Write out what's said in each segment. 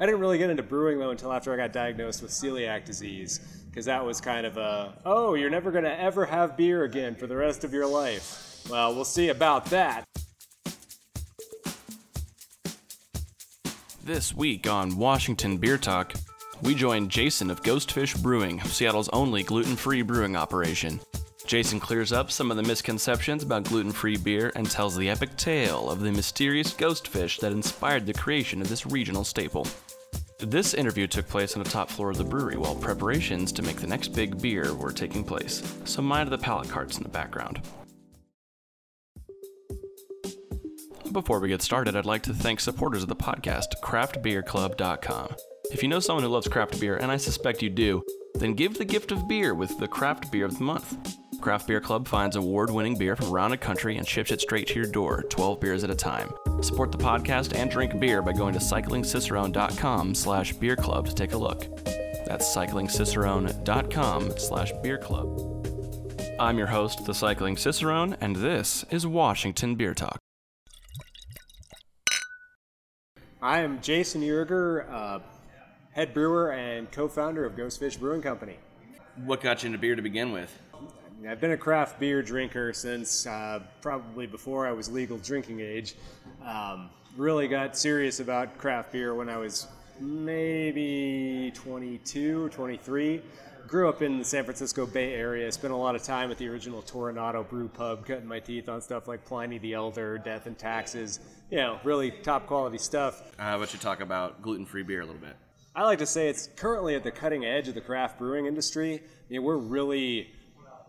I didn't really get into brewing though until after I got diagnosed with celiac disease, because that was kind of a, oh, you're never to ever have beer again for the rest of your life. Well, we'll see about that. This week on Washington Beer Talk, we join Jason of Ghostfish Brewing, Seattle's only gluten free brewing operation. Jason clears up some of the misconceptions about gluten free beer and tells the epic tale of the mysterious ghost fish that inspired the creation of this regional staple. This interview took place on the top floor of the brewery while preparations to make the next big beer were taking place, so mind the pallet carts in the background. Before we get started, I'd like to thank supporters of the podcast, craftbeerclub.com. If you know someone who loves craft beer, and I suspect you do, then give the gift of beer with the Craft Beer of the Month. Craft Beer Club finds award winning beer from around the country and ships it straight to your door, 12 beers at a time. Support the podcast and drink beer by going to cyclingcicerone.com slash beer club to take a look. That's cyclingcicerone.com slash beer club. I'm your host, The Cycling Cicerone, and this is Washington Beer Talk. I am Jason Yerger, uh, head brewer and co founder of Ghostfish Brewing Company. What got you into beer to begin with? I've been a craft beer drinker since uh, probably before I was legal drinking age. Um, really got serious about craft beer when I was maybe 22, 23. Grew up in the San Francisco Bay Area. Spent a lot of time at the original Toronado Brew Pub, cutting my teeth on stuff like Pliny the Elder, Death and Taxes. You know, really top quality stuff. How about you talk about gluten free beer a little bit? I like to say it's currently at the cutting edge of the craft brewing industry. You know, we're really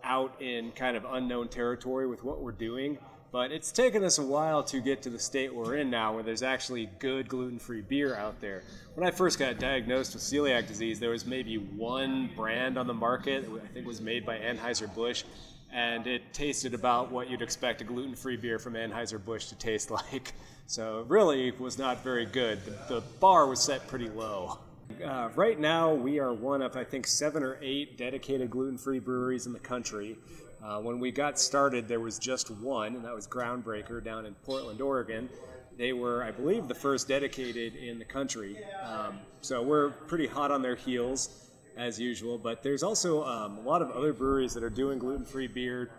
out in kind of unknown territory with what we're doing. But it's taken us a while to get to the state we're in now where there's actually good gluten free beer out there. When I first got diagnosed with celiac disease, there was maybe one brand on the market, I think was made by Anheuser-Busch, and it tasted about what you'd expect a gluten free beer from Anheuser-Busch to taste like. So it really was not very good. The, the bar was set pretty low. Uh, right now, we are one of, I think, seven or eight dedicated gluten free breweries in the country. Uh, when we got started, there was just one, and that was Groundbreaker down in Portland, Oregon. They were, I believe, the first dedicated in the country. Um, so we're pretty hot on their heels, as usual. But there's also um, a lot of other breweries that are doing gluten free beer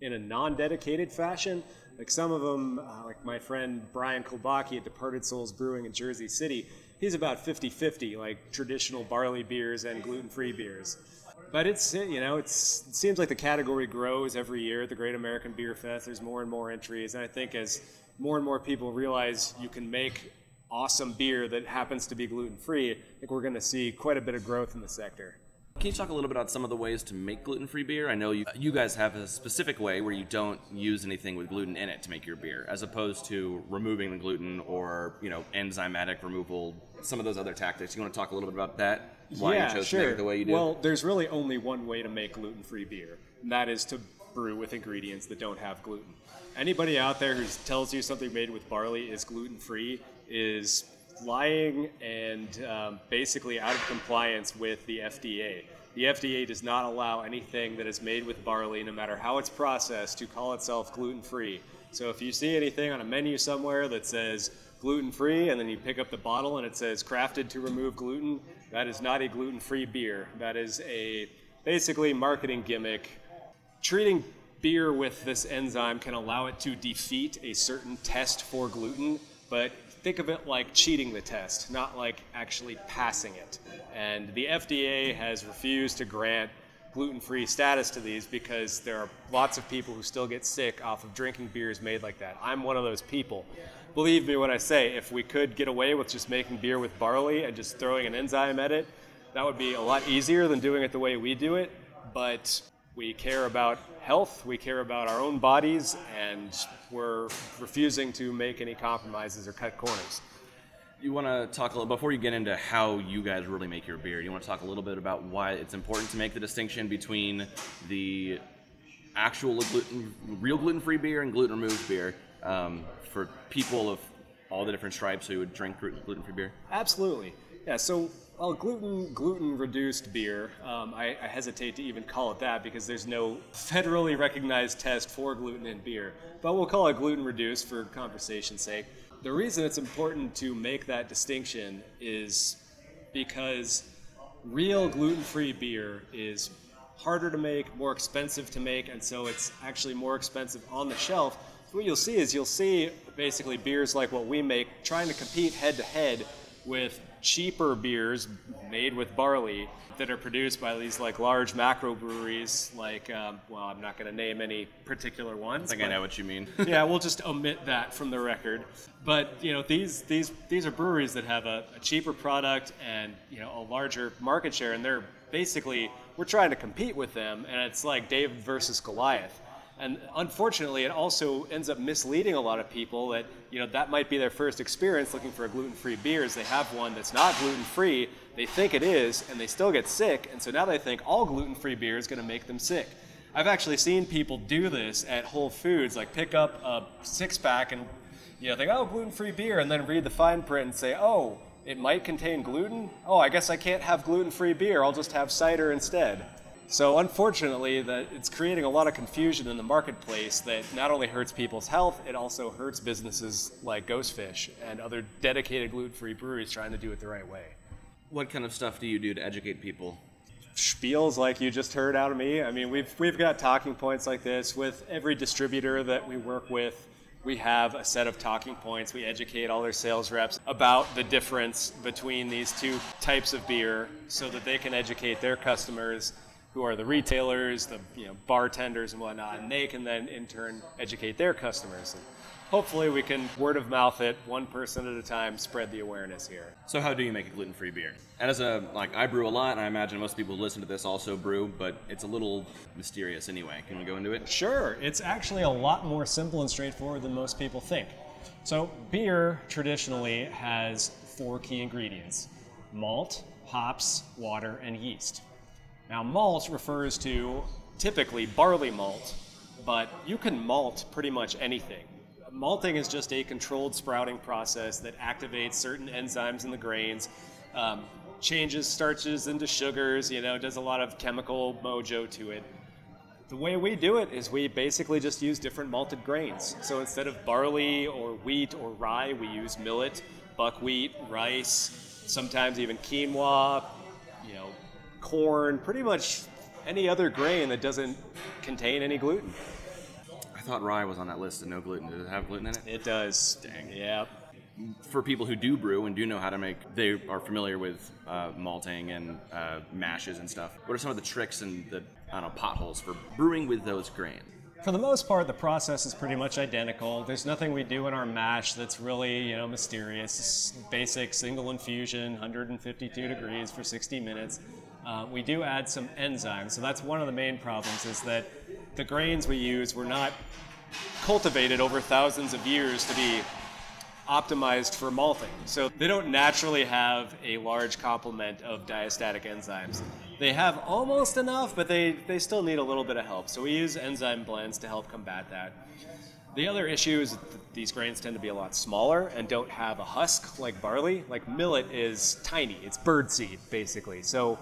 in a non dedicated fashion. Like some of them, uh, like my friend Brian Kulbacki at Departed Soles Brewing in Jersey City, he's about 50 50, like traditional barley beers and gluten free beers. But it's, you know, it's, it seems like the category grows every year at the Great American Beer Fest. There's more and more entries. And I think as more and more people realize you can make awesome beer that happens to be gluten free, I think we're going to see quite a bit of growth in the sector. Can you talk a little bit about some of the ways to make gluten-free beer? I know you, you guys have a specific way where you don't use anything with gluten in it to make your beer, as opposed to removing the gluten or you know enzymatic removal, some of those other tactics. You want to talk a little bit about that? Why yeah, you chose sure. to make it the way you did? Well, there's really only one way to make gluten-free beer, and that is to brew with ingredients that don't have gluten. Anybody out there who tells you something made with barley is gluten-free is lying and um, basically out of compliance with the FDA. The FDA does not allow anything that is made with barley, no matter how it's processed, to call itself gluten free. So if you see anything on a menu somewhere that says gluten free and then you pick up the bottle and it says crafted to remove gluten, that is not a gluten free beer. That is a basically marketing gimmick. Treating beer with this enzyme can allow it to defeat a certain test for gluten, but think of it like cheating the test, not like actually passing it. And the FDA has refused to grant gluten free status to these because there are lots of people who still get sick off of drinking beers made like that. I'm one of those people. Believe me when I say, if we could get away with just making beer with barley and just throwing an enzyme at it, that would be a lot easier than doing it the way we do it. But we care about health, we care about our own bodies, and we're refusing to make any compromises or cut corners. You want to talk a little before you get into how you guys really make your beer. You want to talk a little bit about why it's important to make the distinction between the actual gluten, real gluten-free beer and gluten-removed beer um, for people of all the different stripes who would drink gluten-free beer. Absolutely. Yeah. So well, gluten gluten reduced beer. Um, I, I, hesitate to even call it that because there's no federally recognized test for gluten in beer. But we'll call it gluten reduced for conversation's sake. The reason it's important to make that distinction is because real gluten free beer is harder to make, more expensive to make, and so it's actually more expensive on the shelf. So what you'll see is you'll see basically beers like what we make trying to compete head to head with cheaper beers made with barley that are produced by these like large macro breweries like um, well i'm not going to name any particular ones I think I know what you mean. yeah, we'll just omit that from the record. But you know, these these these are breweries that have a, a cheaper product and you know a larger market share, and they're basically we're trying to compete with them, and it's like David versus Goliath. And unfortunately, it also ends up misleading a lot of people that you know that might be their first experience looking for a gluten-free beer. Is they have one that's not gluten-free, they think it is, and they still get sick, and so now they think all gluten-free beer is going to make them sick. I've actually seen people do this at Whole Foods, like pick up a six pack and you know think, oh, gluten-free beer, and then read the fine print and say, oh, it might contain gluten. Oh, I guess I can't have gluten-free beer. I'll just have cider instead. So unfortunately, that it's creating a lot of confusion in the marketplace that not only hurts people's health, it also hurts businesses like Ghostfish and other dedicated gluten-free breweries trying to do it the right way. What kind of stuff do you do to educate people? spiels like you just heard out of me. I mean, we've we've got talking points like this with every distributor that we work with. We have a set of talking points. We educate all their sales reps about the difference between these two types of beer so that they can educate their customers who are the retailers, the you know, bartenders and whatnot, and they can then in turn educate their customers. And hopefully we can word of mouth it one person at a time, spread the awareness here. So how do you make a gluten-free beer? And as a like I brew a lot, and I imagine most people who listen to this also brew, but it's a little mysterious anyway. Can we go into it? Sure, it's actually a lot more simple and straightforward than most people think. So, beer traditionally has four key ingredients malt, hops, water, and yeast. Now, malt refers to typically barley malt, but you can malt pretty much anything. Malting is just a controlled sprouting process that activates certain enzymes in the grains, um, changes starches into sugars, you know, does a lot of chemical mojo to it. The way we do it is we basically just use different malted grains. So instead of barley or wheat or rye, we use millet, buckwheat, rice, sometimes even quinoa, you know, corn, pretty much any other grain that doesn't contain any gluten. I thought rye was on that list of no gluten. Does it have gluten in it? It does. Dang. Yeah. For people who do brew and do know how to make, they are familiar with uh, malting and uh, mashes and stuff. What are some of the tricks and the I don't know potholes for brewing with those grains? For the most part, the process is pretty much identical. There's nothing we do in our mash that's really, you know, mysterious. It's basic single infusion, 152 degrees for 60 minutes. Uh, we do add some enzymes, so that's one of the main problems. Is that the grains we use were not cultivated over thousands of years to be optimized for malting. So they don't naturally have a large complement of diastatic enzymes. They have almost enough, but they, they still need a little bit of help. So we use enzyme blends to help combat that. The other issue is these grains tend to be a lot smaller and don't have a husk like barley. Like millet is tiny, it's birdseed basically. So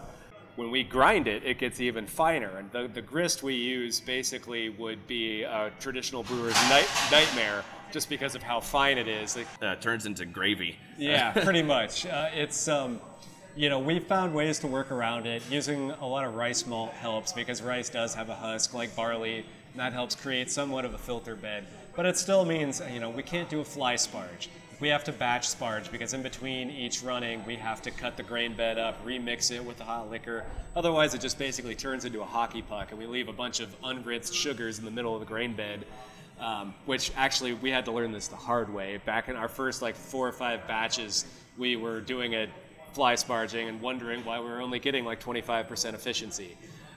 when we grind it, it gets even finer. And the, the grist we use basically would be a traditional brewer's night, nightmare just because of how fine it is. It, Uh, turns into gravy. yeah, pretty much. Uh, it's um, you know we've found ways to work around it. Using a lot of rice malt helps because rice does have a husk like barley, and that helps create somewhat of a filter bed. But it still means you know we can't do a fly sparge. We have to batch sparge because in between each running we have to cut the grain bed up, remix it with the hot liquor. Otherwise, it just basically turns into a hockey puck, and we leave a bunch of unrinsed sugars in the middle of the grain bed um, which actually we had to learn this the hard way. Back in our first like four or five batches, we were doing it fly sparging and wondering why we were only getting like 25% efficiency.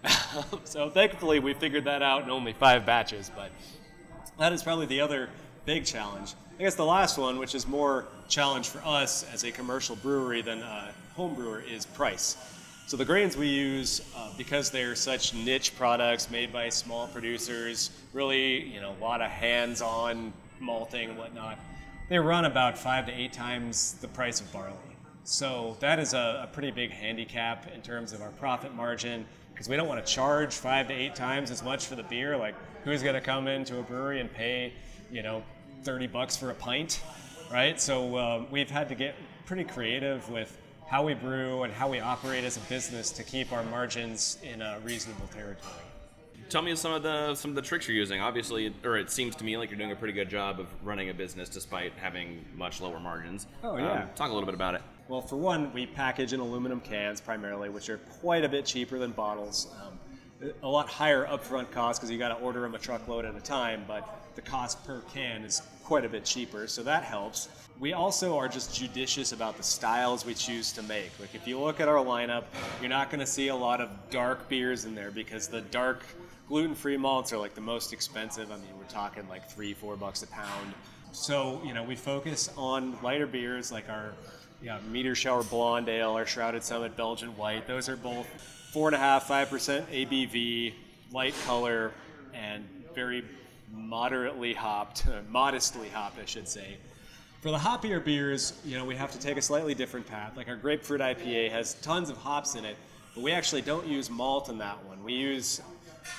so thankfully we figured that out in only five batches, but that is probably the other big challenge. I guess the last one, which is more challenge for us as a commercial brewery than a home brewer, is price. So the grains we use, uh, because they're such niche products made by small producers, really, you know, a lot of hands-on malting and whatnot, they run about five to eight times the price of barley. So that is a, a pretty big handicap in terms of our profit margin, because we don't want to charge five to eight times as much for the beer. Like, who's going to come into a brewery and pay, you know, 30 bucks for a pint? right? So uh, we've had to get pretty creative with how we brew and how we operate as a business to keep our margins in a reasonable territory. Tell me some of the some of the tricks you're using. Obviously, or it seems to me like you're doing a pretty good job of running a business despite having much lower margins. Oh yeah. Um, talk a little bit about it. Well, for one, we package in aluminum cans primarily, which are quite a bit cheaper than bottles. Um, a lot higher upfront cost because you got to order them a truckload at a time, but the cost per can is quite a bit cheaper, so that helps. We also are just judicious about the styles we choose to make. Like if you look at our lineup, you're not going to see a lot of dark beers in there because the dark gluten-free malts are like the most expensive. I mean, we're talking like three, four bucks a pound. So you know, we focus on lighter beers like our yeah, Meteor Shower Blonde Ale, our Shrouded Summit Belgian White. Those are both four and a half, five percent ABV, light color, and very moderately hopped, uh, modestly hopped, I should say. For the hoppier beers, you know, we have to take a slightly different path. Like our grapefruit IPA has tons of hops in it, but we actually don't use malt in that one. We use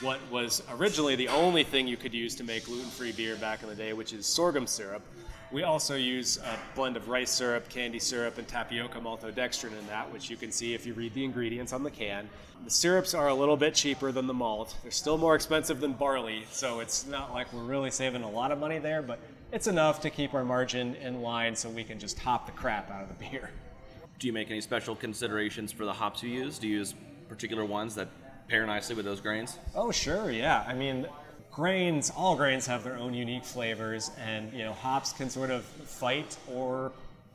what was originally the only thing you could use to make gluten-free beer back in the day, which is sorghum syrup. We also use a blend of rice syrup, candi syrup, and tapioca maltodextrin in that, which you can see if you read the ingredients on the can. The syrups are a little bit cheaper than the malt. They're still more expensive than barley, so it's not like we're really saving a lot of money there, but it's enough to keep our margin in line so we can just hop the crap out of the beer. Do you make any special considerations for the hops you use? Do you use particular ones that pair nicely with those grains? Oh, sure, yeah. I mean, grains, all grains have their own unique flavors, and you know, hops can sort of fight or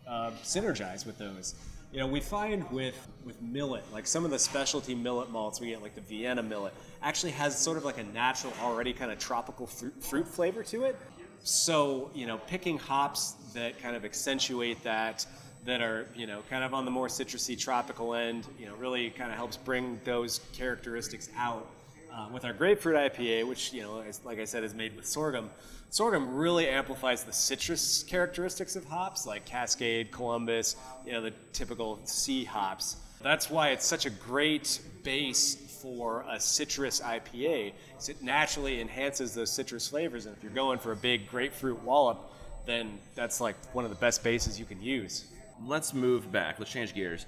uh, synergize with those. You know, we find with with millet, like some of the specialty millet malts we get, like the Vienna millet, actually has sort of like a natural, already kind of tropical fruit, fruit flavor to it. So, you know, picking hops that kind of accentuate that, that are, you know, kind of on the more citrusy tropical end, you know, really kind of helps bring those characteristics out. Uh, with our grapefruit IPA, which, you know, is, like I said, is made with sorghum, sorghum really amplifies the citrus characteristics of hops, like Cascade, Columbus, you know, the typical C hops. That's why it's such a great base for a citrus IPA. It naturally enhances those citrus flavors, and if you're going for a big grapefruit wallop, then that's like one of the best bases you can use. Let's move back. Let's change gears.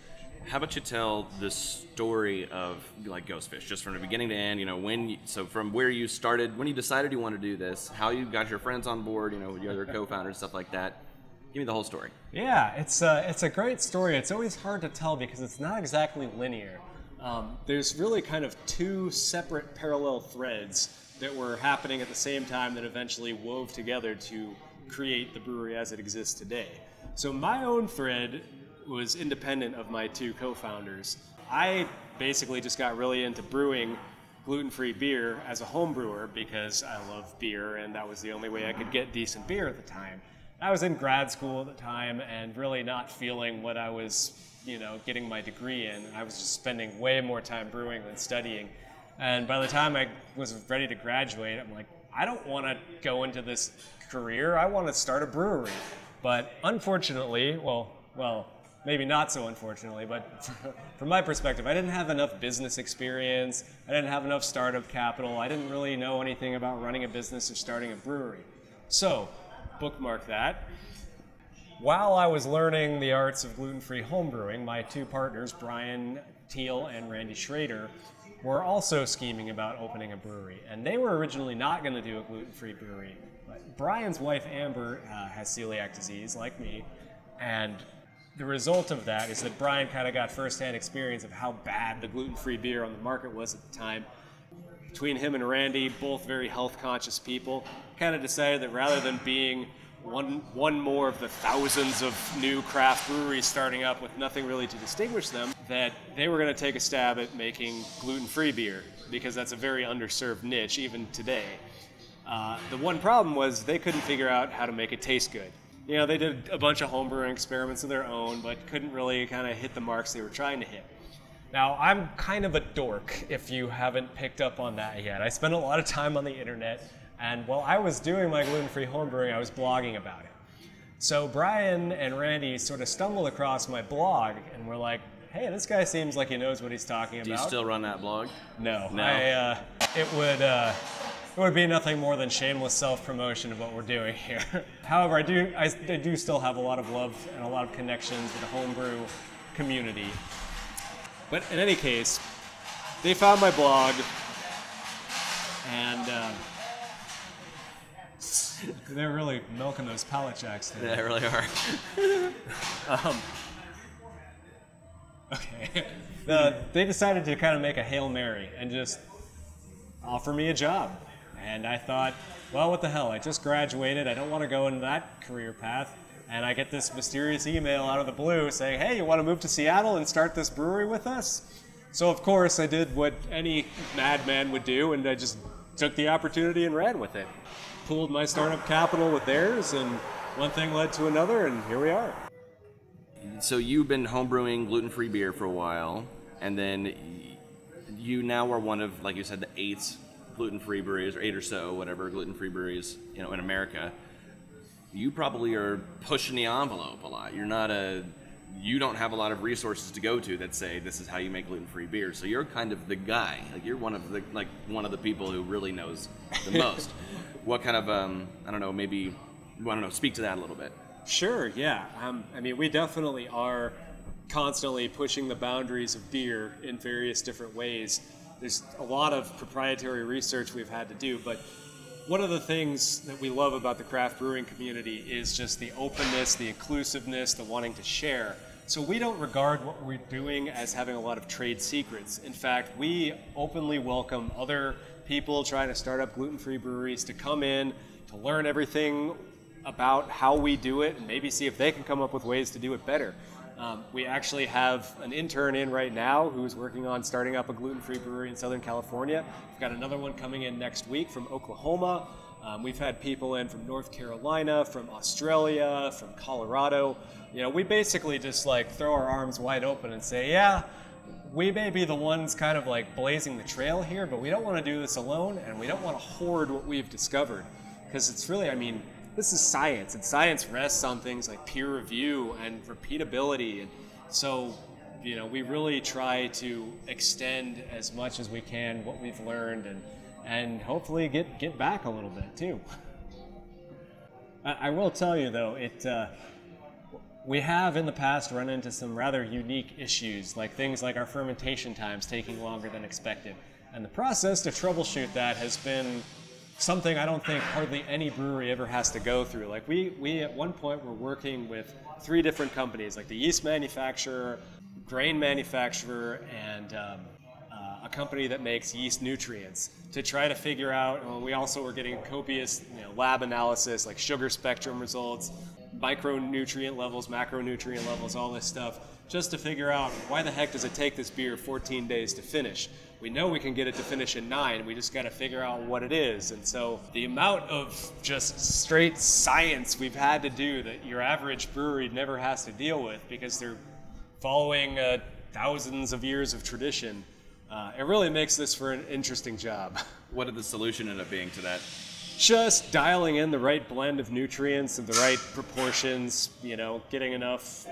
How about you tell the story of like Ghostfish, just from the beginning to end? You know, when you, so from where you started, when you decided you want to do this, how you got your friends on board, you know, your other co-founders, stuff like that. Give me the whole story. Yeah, it's a, it's a great story. It's always hard to tell because it's not exactly linear. Um, there's really kind of two separate parallel threads that were happening at the same time that eventually wove together to create the brewery as it exists today. So my own thread was independent of my two co-founders. I basically just got really into brewing gluten-free beer as a home brewer because I love beer and that was the only way I could get decent beer at the time. I was in grad school at the time and really not feeling what I was, you know, getting my degree in. I was just spending way more time brewing than studying. And by the time I was ready to graduate, I'm like, I don't want to go into this career. I want to start a brewery. But unfortunately, well, well, maybe not so unfortunately, but from my perspective, I didn't have enough business experience. I didn't have enough startup capital. I didn't really know anything about running a business or starting a brewery. So, bookmark that. While I was learning the arts of gluten free homebrewing, my two partners, Brian Thiel and Randy Schrader, were also scheming about opening a brewery. And they were originally not going to do a gluten free brewery. Brian's wife, Amber, uh, has celiac disease, like me. And the result of that is that Brian kind of got firsthand experience of how bad the gluten free beer on the market was at the time. Between him and Randy, both very health conscious people, kind of decided that rather than being one, one more of the thousands of new craft breweries starting up with nothing really to distinguish them, that they were going to take a stab at making gluten free beer because that's a very underserved niche even today. Uh, the one problem was they couldn't figure out how to make it taste good. You know, they did a bunch of homebrewing experiments of their own, but couldn't really kind of hit the marks they were trying to hit. Now, I'm kind of a dork if you haven't picked up on that yet. I spend a lot of time on the internet, and while I was doing my gluten free homebrewing, I was blogging about it. So Brian and Randy sort of stumbled across my blog and were like, hey, this guy seems like he knows what he's talking about." Do you still run that blog? No, No. I, uh, it would. Uh, would be nothing more than shameless self-promotion of what we're doing here. However, I do I, I, do still have a lot of love and a lot of connections with the homebrew community. But in any case, they found my blog, and uh, they're really milking those pallet jacks. Today. They really are. um, okay. Uh, they decided to kind of make a hail mary and just offer me a job. And I thought, well, what the hell? I just graduated. I don't want to go into that career path. And I get this mysterious email out of the blue saying, hey, you want to move to Seattle and start this brewery with us? So, of course, I did what any madman would do, and I just took the opportunity and ran with it. Pooled my startup capital with theirs, and one thing led to another, and here we are. So, you've been homebrewing gluten free beer for a while, and then you now are one of, like you said, the eight gluten-free breweries, or eight or so, whatever gluten-free breweries, you know, in America, you probably are pushing the envelope a lot. You're not a, you don't have a lot of resources to go to that say this is how you make gluten-free beer. So you're kind of the guy. Like you're one of the like one of the people who really knows the most. what kind of, um, I don't know, maybe, I don't know, speak to that a little bit. Sure. Yeah. Um, I mean, we definitely are constantly pushing the boundaries of beer in various different ways there's a lot of proprietary research we've had to do, but one of the things that we love about the craft brewing community is just the openness, the inclusiveness, the wanting to share. So we don't regard what we're doing as having a lot of trade secrets. In fact, we openly welcome other people trying to start up gluten-free breweries to come in to learn everything about how we do it and maybe see if they can come up with ways to do it better. Um, we actually have an intern in right now who's working on starting up a gluten-free brewery in Southern California. We've got another one coming in next week from Oklahoma. Um, we've had people in from North Carolina, from Australia, from Colorado. You know, we basically just like throw our arms wide open and say, yeah, we may be the ones kind of like blazing the trail here, but we don't want to do this alone, and we don't want to hoard what we've discovered. Because it's really, I mean, this is science, and science rests on things like peer review and repeatability. And so, you know, we really try to extend as much as we can what we've learned and and hopefully get get back a little bit too. I, will tell you though, it. Uh, we have in the past run into some rather unique issues, like things like our fermentation times taking longer than expected. And the process to troubleshoot that has been something I don't think hardly any brewery ever has to go through. Like we, we at one point were working with three different companies, like the yeast manufacturer, grain manufacturer, and um, uh, a company that makes yeast nutrients to try to figure out. Well, we also were getting copious you know, lab analysis, like sugar spectrum results, micronutrient levels, macronutrient levels, all this stuff, just to figure out why the heck does it take this beer 14 days to finish we know we can get it to finish in nine. We just got to figure out what it is. And so the amount of just straight science we've had to do that your average brewery never has to deal with because they're following uh, thousands of years of tradition, uh, it really makes this for an interesting job. What did the solution end up being to that? Just dialing in the right blend of nutrients and the right proportions, you know, getting enough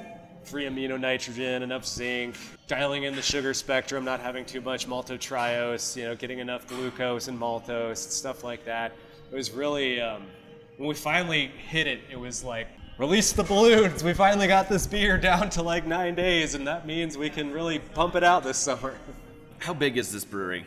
free amino nitrogen, enough zinc, dialing in the sugar spectrum, not having too much maltotriose, you know, getting enough glucose and maltose, stuff like that. It was really, um, when we finally hit it, it was like, release the balloons. We finally got this beer down to like nine days, and that means we can really pump it out this summer. How big is this brewery?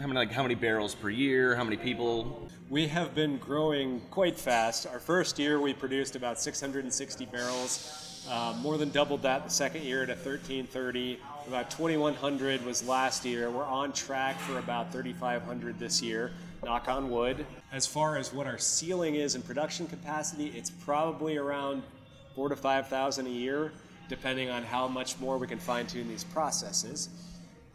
How many, like, how many barrels per year? How many people? We have been growing quite fast. Our first year, we produced about 660 barrels. Uh, more than doubled that the second year to 1330. About 2100 was last year. We're on track for about 3500 this year. Knock on wood. As far as what our ceiling is in production capacity, it's probably around four to 5,000 a year, depending on how much more we can fine tune these processes.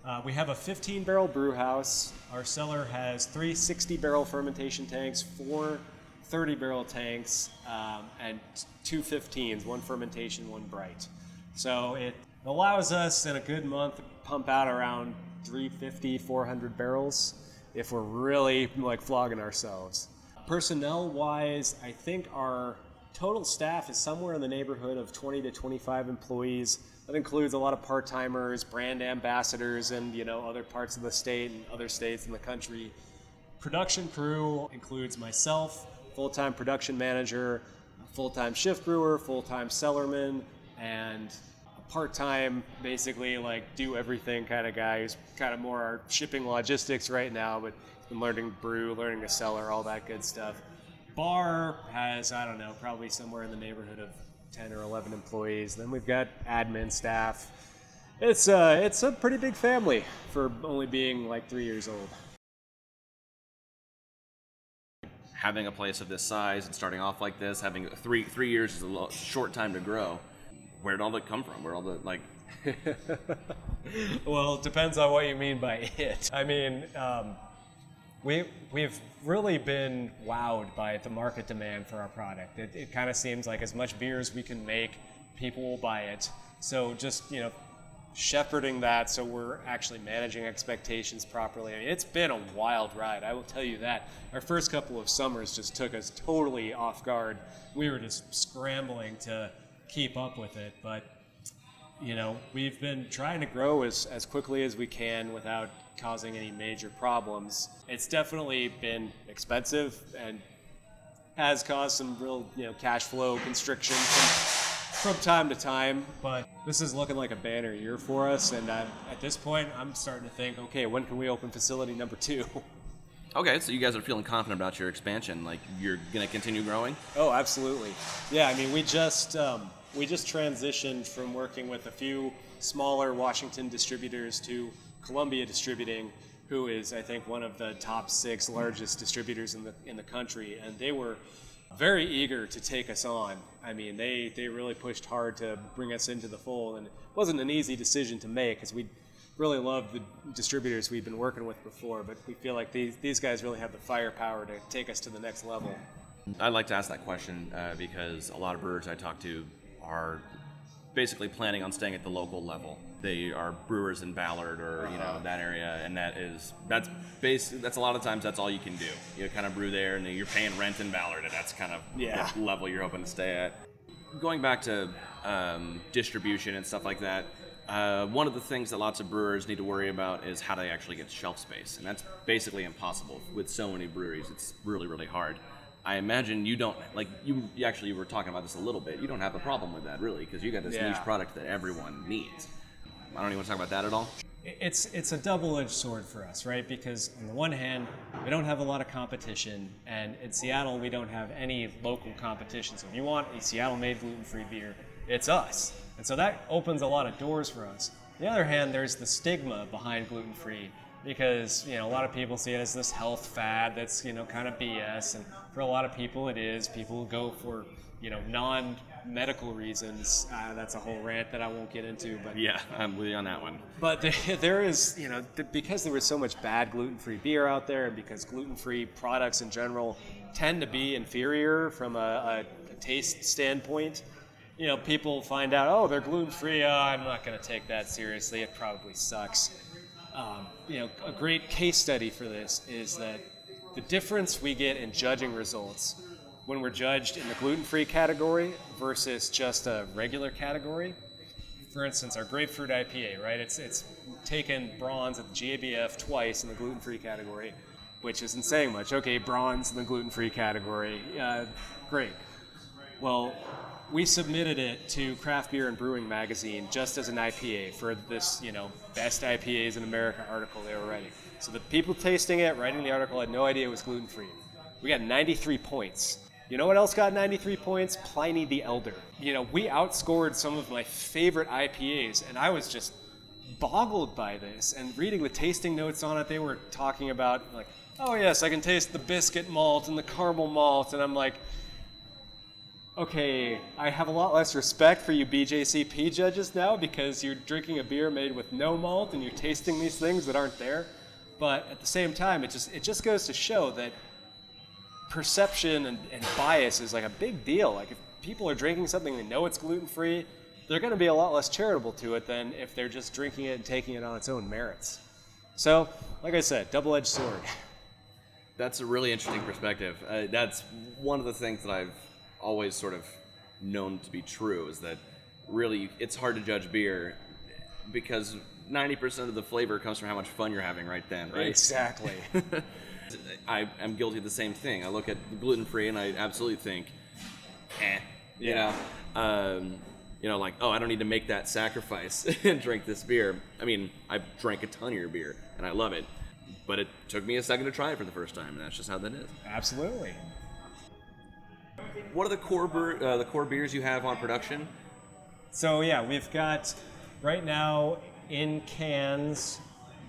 Uh, we have a 15 barrel brew house. Our cellar has three 60 barrel fermentation tanks, four 30 barrel tanks, um, and two 15s, one fermentation, one bright. So it allows us in a good month to pump out around 350, 400 barrels if we're really like flogging ourselves. Personnel wise, I think our total staff is somewhere in the neighborhood of 20 to 25 employees. That includes a lot of part timers, brand ambassadors, and you know other parts of the state and other states in the country production crew includes myself, full time production manager, full time shift brewer, full time cellarman, and a part time, basically like do everything kind of guy who's kind of more our shipping logistics right now, but been learning brew, learning to cellar, all that good stuff. Bar has, I don't know, probably somewhere in the neighborhood of 10 or 11 employees. Then we've got admin staff. It's, uh, it's a pretty big family for only being like three years old. Having a place of this size and starting off like this, having three three years is a lo- short time to grow. Where did all that come from? Where all the like? well, it depends on what you mean by it. I mean, um, we we've really been wowed by the market demand for our product. It, it kind of seems like as much beer as we can make, people will buy it. So just you know, shepherding that so we're actually managing expectations properly. I mean, it's been a wild ride, I will tell you that. Our first couple of summers just took us totally off guard. We were just scrambling to keep up with it, but you know, we've been trying to grow as, as quickly as we can without causing any major problems. It's definitely been expensive and has caused some real, you know, cash flow constriction from, from time to time. But this is looking like a banner year for us, and uh, at this point, I'm starting to think, okay, when can we open facility number two? Okay, so you guys are feeling confident about your expansion. Like you're gonna continue growing. Oh, absolutely. Yeah, I mean, we just um, we just transitioned from working with a few smaller Washington distributors to Columbia Distributing, who is, I think, one of the top six largest distributors in the in the country, and they were very eager to take us on. I mean, they they really pushed hard to bring us into the fold, and it wasn't an easy decision to make because we really love the distributors we've been working with before, but we feel like these these guys really have the firepower to take us to the next level. I'd like to ask that question uh, because a lot of brewers I talk to are basically planning on staying at the local level. They are brewers in Ballard or you know that area, and that is that's base. That's a lot of times that's all you can do. You kind of brew there, and you're paying rent in Ballard, and that's kind of Yeah. the level you're hoping to stay at. Going back to um, distribution and stuff like that, uh, one of the things that lots of brewers need to worry about is how do they actually get shelf space, and that's basically impossible with so many breweries. It's really, really hard. I imagine you don't like you, you actually were talking about this a little bit. You don't have a problem with that really because you got this Yeah. niche product that everyone needs. I don't even want to talk about that at all. it's it's a double-edged sword for us, right? Because on the one hand, we don't have a lot of competition, and in Seattle we don't have any local competition. So if you want a Seattle-made gluten-free beer, it's us, and so that opens a lot of doors for us. On the other hand, there's the stigma behind gluten-free because you know a lot of people see it as this health fad that's you know kind of BS, and for a lot of people it is. People go for you know non-medical reasons. Uh, that's a whole rant that I won't get into, but Yeah, I'm with you on that one. but there- there is, you know, th- because there was so much bad gluten-free beer out there, and because gluten-free products in general tend to be inferior from a, a, a taste standpoint, you know, people find out, oh, they're gluten-free. Oh, I'm not going to take that seriously. It probably sucks. Um, you know, a great case study for this is that the difference we get in judging results when we're judged in the gluten-free category versus just a regular category for instance, our grapefruit IPA, right? It's it's taken bronze at the GABF twice in the gluten-free category, which isn't saying much. Okay, bronze in the gluten-free category, uh, great. Well, we submitted it to Craft Beer and Brewing Magazine just as an IPA for this, you know, best IPAs in America article they were writing. So the people tasting it, writing the article, had no idea it was gluten-free. We got 93 points. You know what else got 93 points? Pliny the Elder. You know, we outscored some of my favorite IPAs, and I was just boggled by this. And reading the tasting notes on it, they were talking about, like, oh, yes, I can taste the biscuit malt and the caramel malt. And I'm like, okay, I have a lot less respect for you BJCP judges now because you're drinking a beer made with no malt and you're tasting these things that aren't there. But at the same time, it just it just goes to show that perception and, and bias is like a big deal. Like if people are drinking something they know it's gluten free, they're going to be a lot less charitable to it than if they're just drinking it and taking it on its own merits. So, like I said, double edged sword. That's a really interesting perspective. Uh, that's one of the things that I've always sort of known to be true is that really it's hard to judge beer because 90% of the flavor comes from how much fun you're having right then, right? Exactly. I am guilty of the same thing. I look at gluten free and I absolutely think, eh, you Yeah. know, um, you know, like oh, I don't need to make that sacrifice and drink this beer. I mean, I drank a ton of your beer and I love it, but it took me a second to try it for the first time, and that's just how that is. Absolutely. What are the core ber- uh, the core beers you have on production? So yeah, we've got right now in cans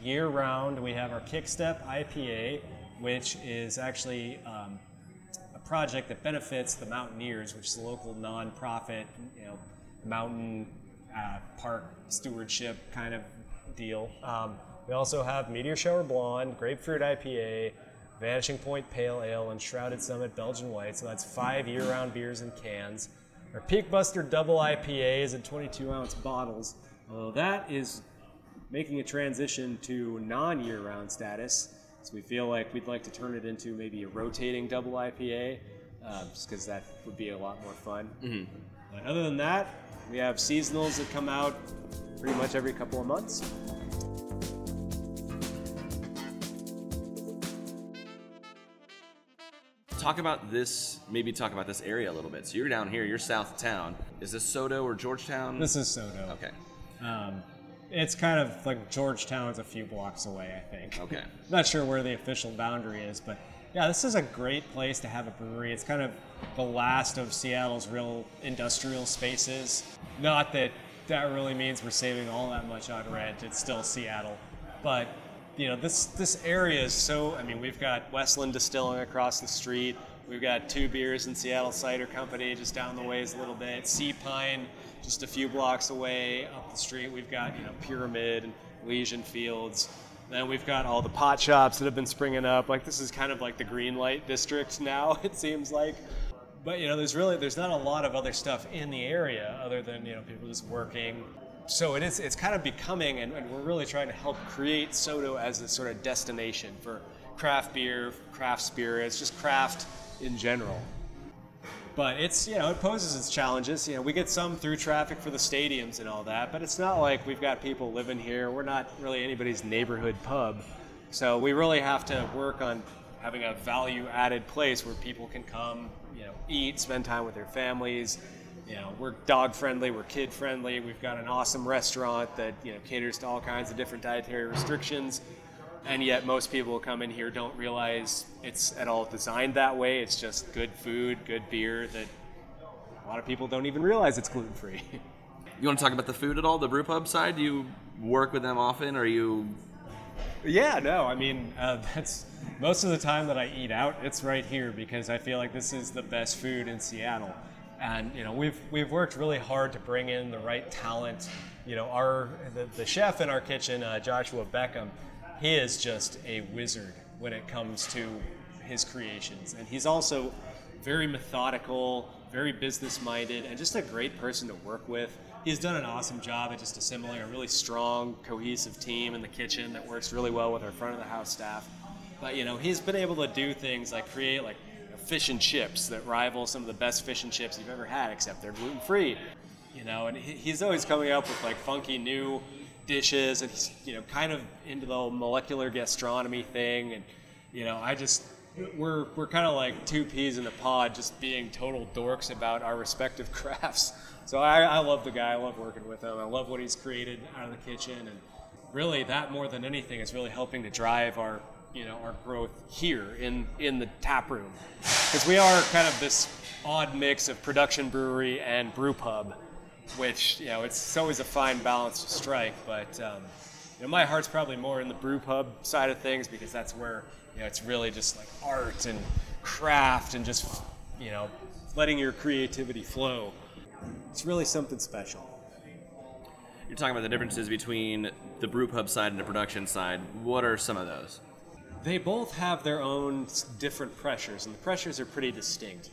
year round. We have our Kickstep IPA, which is actually um, a project that benefits the Mountaineers, which is a local nonprofit, you know, mountain uh, park stewardship kind of deal. Um, we also have Meteor Shower Blonde, Grapefruit IPA, Vanishing Point Pale Ale, and Shrouded Summit Belgian White. So that's five year-round beers in cans. Our Peak Buster Double IPA is in 22 ounce bottles. Although that is making a transition to non-year-round status. So we feel like we'd like to turn it into maybe a rotating double IPA, uh, just because that would be a lot more fun. But other than that, we have seasonals that come out pretty much every couple of months. Talk about this. Maybe talk about this area a little bit. So you're down here. You're south of town. Is this Sodo or Georgetown? This is Sodo. okay. Um, it's kind of like Georgetown's a few blocks away, I think. Okay. Not sure where the official boundary is, but yeah, this is a great place to have a brewery. It's kind of the last of Seattle's real industrial spaces. Not that that really means we're saving all that much on rent. It's still Seattle, but you know this this area is so. I mean, we've got Westland Distilling across the street. We've got two beers in Seattle Cider Company just down the ways a little bit. Seapine just a few blocks away up the street. We've got you know Pyramid and Elysian Fields. Then we've got all the pot shops that have been springing up. Like this is kind of like the green light district now. It seems like. But you know, there's really there's not a lot of other stuff in the area other than you know people just working. So it is it's kind of becoming, and, and we're really trying to help create Sodo as a sort of destination for craft beer, craft spirits, just craft in general. But it's you know it poses its challenges. You know we get some through traffic for the stadiums and all that, but it's not like we've got people living here. We're not really anybody's neighborhood pub, so we really have to work on having a value-added place where people can come, you know, eat, spend time with their families. You know, we're dog friendly, we're kid friendly. We've got an awesome restaurant that you know caters to all kinds of different dietary restrictions and yet most people who come in here don't realize it's at all designed that way. It's just good food, good beer that a lot of people don't even realize it's gluten free. You want to talk about the food at all? The brew pub side? Do you work with them often? Or you? yeah, no, I mean uh, that's most of the time that I eat out. It's right here because I feel like this is the best food in Seattle, and you know we've we've worked really hard to bring in the right talent. You know, our the, the chef in our kitchen, uh, Joshua Beckham, he is just a wizard when it comes to his creations, and he's also very methodical, very business minded, and just a great person to work with. He's done an awesome job at just assembling a really strong, cohesive team in the kitchen that works really well with our front of the house staff. But you know, he's been able to do things like create like fish and chips that rival some of the best fish and chips you've ever had, except they're gluten free. You know, and he's always coming up with like funky new dishes, and he's you know kind of into the whole molecular gastronomy thing. And you know, I just we're we're kind of like two peas in a pod, just being total dorks about our respective crafts. So I, I love the guy. I love working with him. I love what he's created out of the kitchen, and really that more than anything is really helping to drive our you know our growth here in in the tap room because we are kind of this odd mix of production brewery and brew pub which you know it's always a fine balance to strike but um, you know my heart's probably more in the brew pub side of things because that's where you know it's really just like art and craft and just you know letting your creativity flow it's really something special You're talking about the differences between the brew pub side and the production side. What are some of those? They both have their own different pressures, and the pressures are pretty distinct.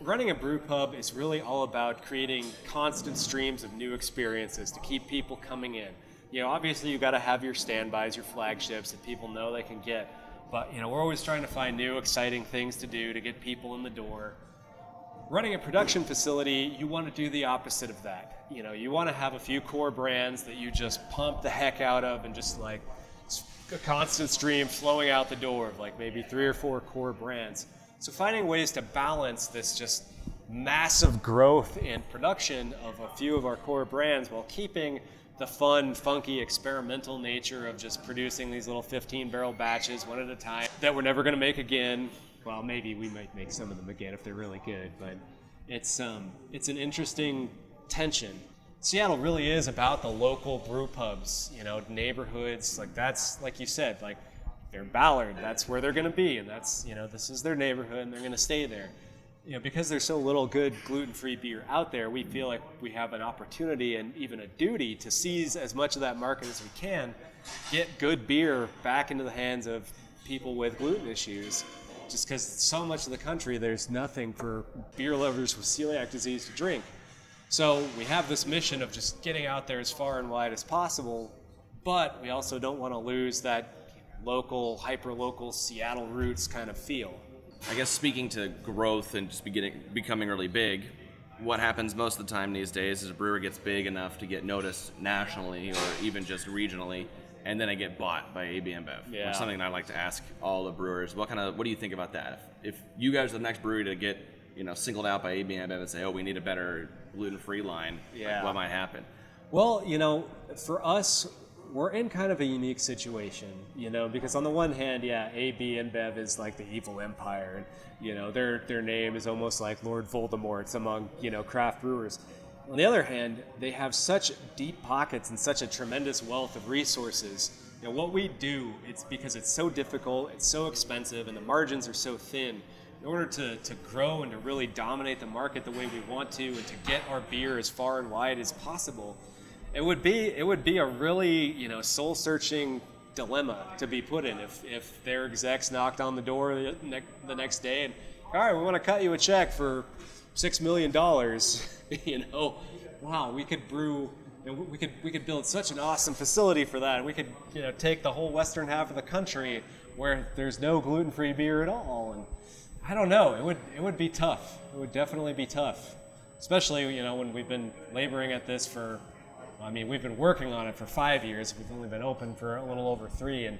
Running a brew pub is really all about creating constant streams of new experiences to keep people coming in. You know, obviously you've got to have your standbys, your flagships that people know they can get, but you know, we're always trying to find new, exciting things to do to get people in the door. Running a production facility, you want to do the opposite of that. You know, you want to have a few core brands that you just pump the heck out of and just like a constant stream flowing out the door of like maybe three or four core brands. So finding ways to balance this just massive growth in production of a few of our core brands while keeping the fun, funky, experimental nature of just producing these little 15 barrel batches one at a time that we're never going to make again. Well, maybe we might make some of them again if they're really good, but it's um, it's an interesting tension. Seattle really is about the local brew pubs, you know, neighborhoods. Like that's like you said, like they're Ballard, that's where they're going to be, and that's you know this is their neighborhood, and they're going to stay there you know, because there's so little good gluten-free beer out there, we feel like we have an opportunity and even a duty to seize as much of that market as we can, get good beer back into the hands of people with gluten issues. Just because so much of the country, there's nothing for beer lovers with celiac disease to drink. So we have this mission of just getting out there as far and wide as possible, but we also don't want to lose that local, hyper-local Seattle roots kind of feel. I guess speaking to growth and just beginning, becoming really big, what happens most of the time these days is a brewer gets big enough to get noticed nationally or even just regionally, and then I get bought by AB InBev. Yeah. Which is something that I like to ask all the brewers. What kind of what do you think about that? If, if you guys are the next brewery to get you know singled out by AB InBev and say, oh, we need a better gluten-free line, like, Yeah. what might happen? Well, you know, for us, we're in kind of a unique situation, you know, because on the one hand, yeah, AB InBev is like the evil empire, and you know, their their name is almost like Lord Voldemort's among you know craft brewers. On the other hand, they have such deep pockets and such a tremendous wealth of resources. You know, what we do, it's because it's so difficult, it's so expensive, and the margins are so thin. In order to, to grow and to really dominate the market the way we want to, and to get our beer as far and wide as possible, it would be it would be a really you know soul searching dilemma to be put in if if their execs knocked on the door the, the next day and all right we want to cut you a check for six million dollars. You know wow we could brew know, we could we could build such an awesome facility for that. We could you know take the whole western half of the country where there's no gluten free beer at all. And I don't know it would it would be tough. It would definitely be tough especially you know when we've been laboring at this for I mean, we've been working on it for five years. We've only been open for a little over three, and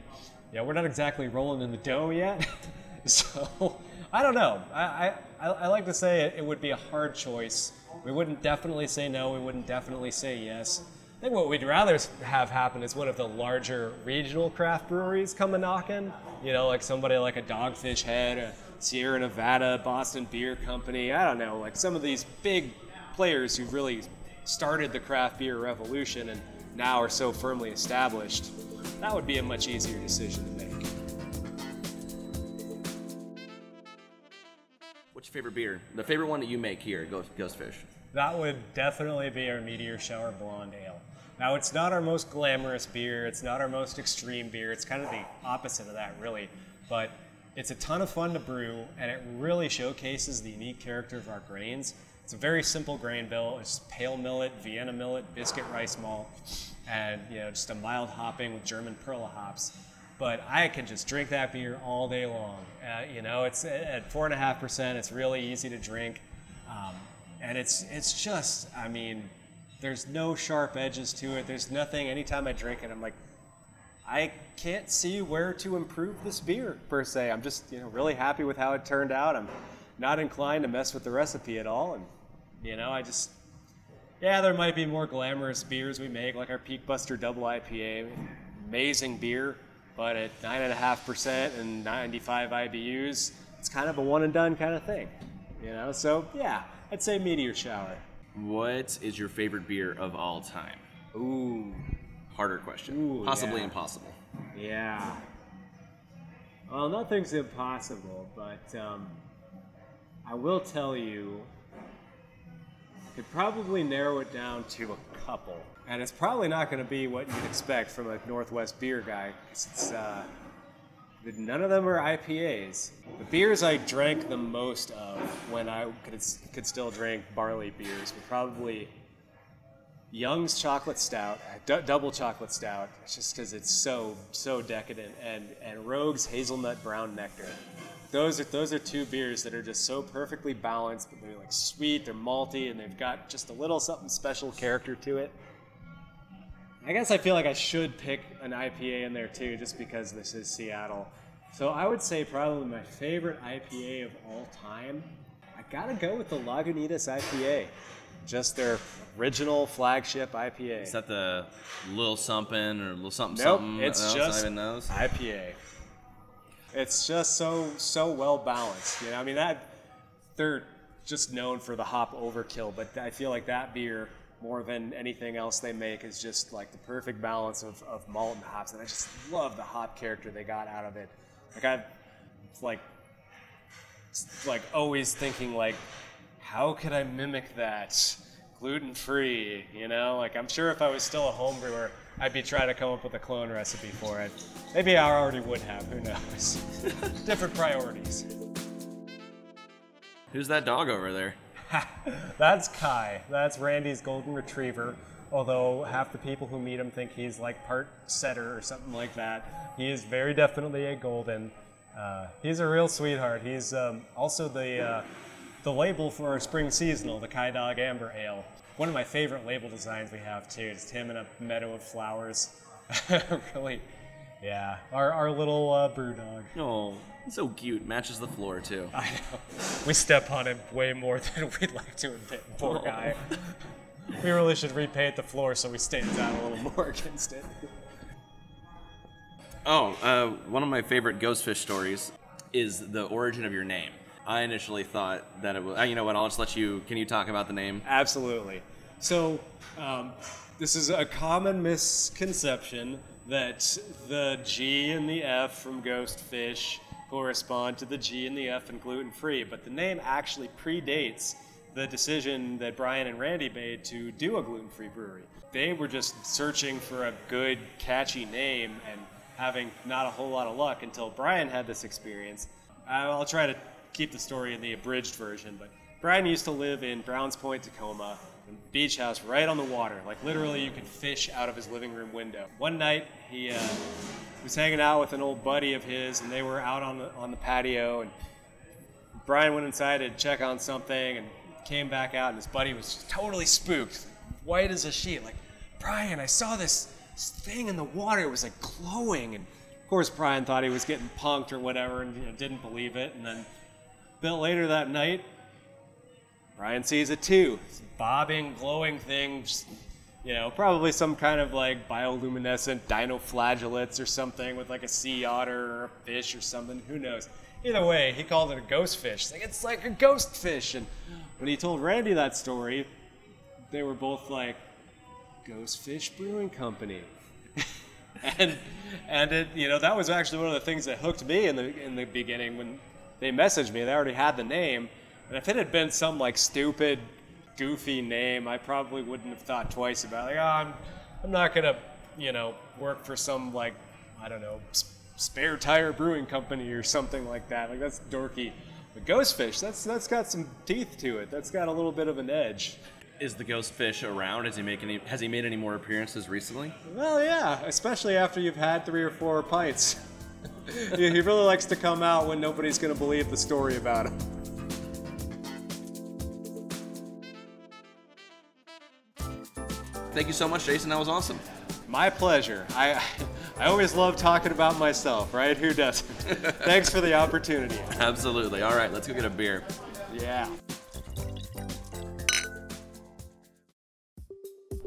yeah, we're not exactly rolling in the dough yet. so I don't know. I, I, I like to say it, would be a hard choice. We wouldn't definitely say no. We wouldn't definitely say yes. I think what we'd rather have happen is one of the larger regional craft breweries come a knocking. You know, like somebody like a Dogfish Head, a Sierra Nevada, Boston Beer Company. I don't know, like some of these big players who really started the craft beer revolution and now are so firmly established. That would be a much easier decision to make. What's your favorite beer? The favorite one that you make here, Ghost, Ghostfish. That would definitely be our Meteor Shower Blonde Ale. Now, it's not our most glamorous beer, it's not our most extreme beer, it's kind of the opposite of that, really. But it's a ton of fun to brew, and it really showcases the unique character of our grains. It's a very simple grain bill. It's pale millet, Vienna millet, biscuit rice malt, and you know just a mild hopping with German Perle hops. But I can just drink that beer all day long. Uh, you know, it's at four and a half percent. It's really easy to drink. Um, and it's it's just I mean, there's no sharp edges to it. There's nothing. Anytime I drink it, I'm like, I can't see where to improve this beer per se. I'm just you know really happy with how it turned out. I'm not inclined to mess with the recipe at all, and you know I just yeah, there might be more glamorous beers we make, like our Peak Buster Double IPA. Amazing beer, but at nine and a half percent and 95 IBUs, it's kind of a one and done kind of thing. You know, so yeah, I'd say Meteor Shower. What is your favorite beer of all time? Ooh, Harder question. Ooh, Possibly yeah. impossible. yeah. Well, nothing's impossible, but um, I will tell you, could probably narrow it down to a couple. And it's probably not going to be what you'd expect from a Northwest beer guy. 'cause it's, uh, none of them are IPAs. The beers I drank the most of when I could, could still drink barley beers were probably Young's chocolate stout, d- double chocolate stout, just because it's so so decadent, and and Rogue's hazelnut brown nectar. Those are those are two beers that are just so perfectly balanced, but they're like sweet, they're malty, and they've got just a little something special character to it. I guess I feel like I should pick an IPA in there too, just because this is Seattle. So I would say probably my favorite IPA of all time. I gotta go with the Lagunitas IPA, just their original flagship IPA. Is that the little something or little something Nope, something? it's just not even those. IPA. It's just so so well balanced. You know, I mean that they're just known for the hop overkill, but I feel like that beer more than anything else they make is just like the perfect balance of, of malt and hops, and I just love the hop character they got out of it. Like I've like like always thinking like, how could I mimic that? Gluten free, you know? Like I'm sure if I was still a home brewer, I'd be trying to come up with a clone recipe for it. Maybe I already would have, who knows? Different priorities. Who's that dog over there? That's Kai. That's Randy's golden retriever. Although half the people who meet him think he's like part setter or something like that. He is very definitely a golden. Uh, he's a real sweetheart. He's um, also the uh, the label for our spring seasonal, the Kai Dog Amber Ale. One of my favorite label designs we have too. Just him in a meadow of flowers. really, yeah. Our, our little uh, brew dog. Oh, he's so cute. Matches the floor too. I know. We step on him way more than we'd like to admit. Poor guy. we really should repaint the floor so he stands out a little more against it. Oh, uh, one of my favorite Ghostfish stories is the origin of your name. I initially thought that it was. Uh, you know what? I'll just let you. Can you talk about the name? Absolutely. So, um, this is a common misconception that the G and the F from Ghostfish correspond to the G and the F in gluten free, but the name actually predates the decision that Brian and Randy made to do a gluten free brewery. They were just searching for a good, catchy name and having not a whole lot of luck until Brian had this experience. I'll try to keep the story in the abridged version, but Brian used to live in Browns Point, Tacoma, beach house right on the water. Like literally, you could fish out of his living room window. One night, he uh, was hanging out with an old buddy of his, and they were out on the on the patio. And Brian went inside to check on something, and came back out, and his buddy was totally spooked, white as a sheet. Like, Brian, I saw this thing in the water. It was like glowing, and of course, Brian thought he was getting punked or whatever, and you know, didn't believe it. And then bit later that night, Brian sees it too. It's bobbing, glowing thing. You know, probably some kind of like bioluminescent dinoflagellates or something with like a sea otter or a fish or something. Who knows? Either way, he called it a ghost fish. It's like it's like a ghost fish. And when he told Randy that story, they were both like, "Ghost Fish Brewing Company." and and it you know that was actually one of the things that hooked me in the in the beginning when they messaged me. They already had the name, and if it had been some like stupid, goofy name, I probably wouldn't have thought twice about it. like, oh, I'm I'm not gonna you know work for some like I don't know s- spare tire brewing company or something like that. Like that's dorky. But Ghostfish, that's that's got some teeth to it. That's got a little bit of an edge. Is the Ghostfish around? Has he make any? Has he made any more appearances recently? Well, yeah, especially after you've had three or four pints. he he really likes to come out when nobody's going to believe the story about him. Thank you so much, Jason. That was awesome. My pleasure. I I always love talking about myself, right? Who doesn't? Thanks for the opportunity. Absolutely. All right, let's go get a beer. Yeah.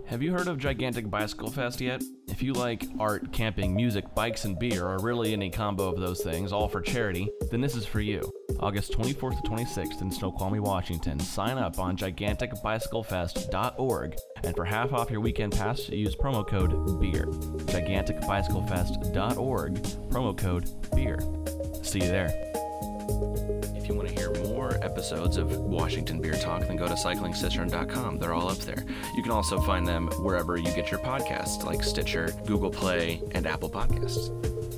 Have you heard of Gigantic Bicycle Fest yet? If you like art, camping, music, bikes, and beer, or really any combo of those things, all for charity, then this is for you. August 24th to 26th in Snoqualmie, Washington. Sign up on giganticbicyclefest.org, and for half off your weekend pass, use promo code BEER. Giganticbicyclefest.org, promo code BEER. See you there. Episodes of Washington Beer Talk, then go to cyclingcicerone.com. They're all up there. You can also find them wherever you get your podcasts, like Stitcher, Google Play, and Apple Podcasts.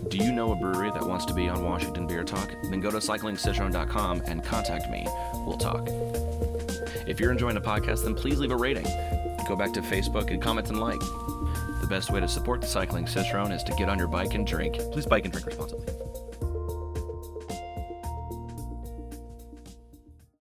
Do you know a brewery that wants to be on Washington Beer Talk? Then go to cyclingcicerone.com and contact me. We'll talk. If you're enjoying the podcast, then please leave a rating. Go back to Facebook and comment and like. The best way to support the Cycling Cicerone is to get on your bike and drink. Please bike and drink responsibly.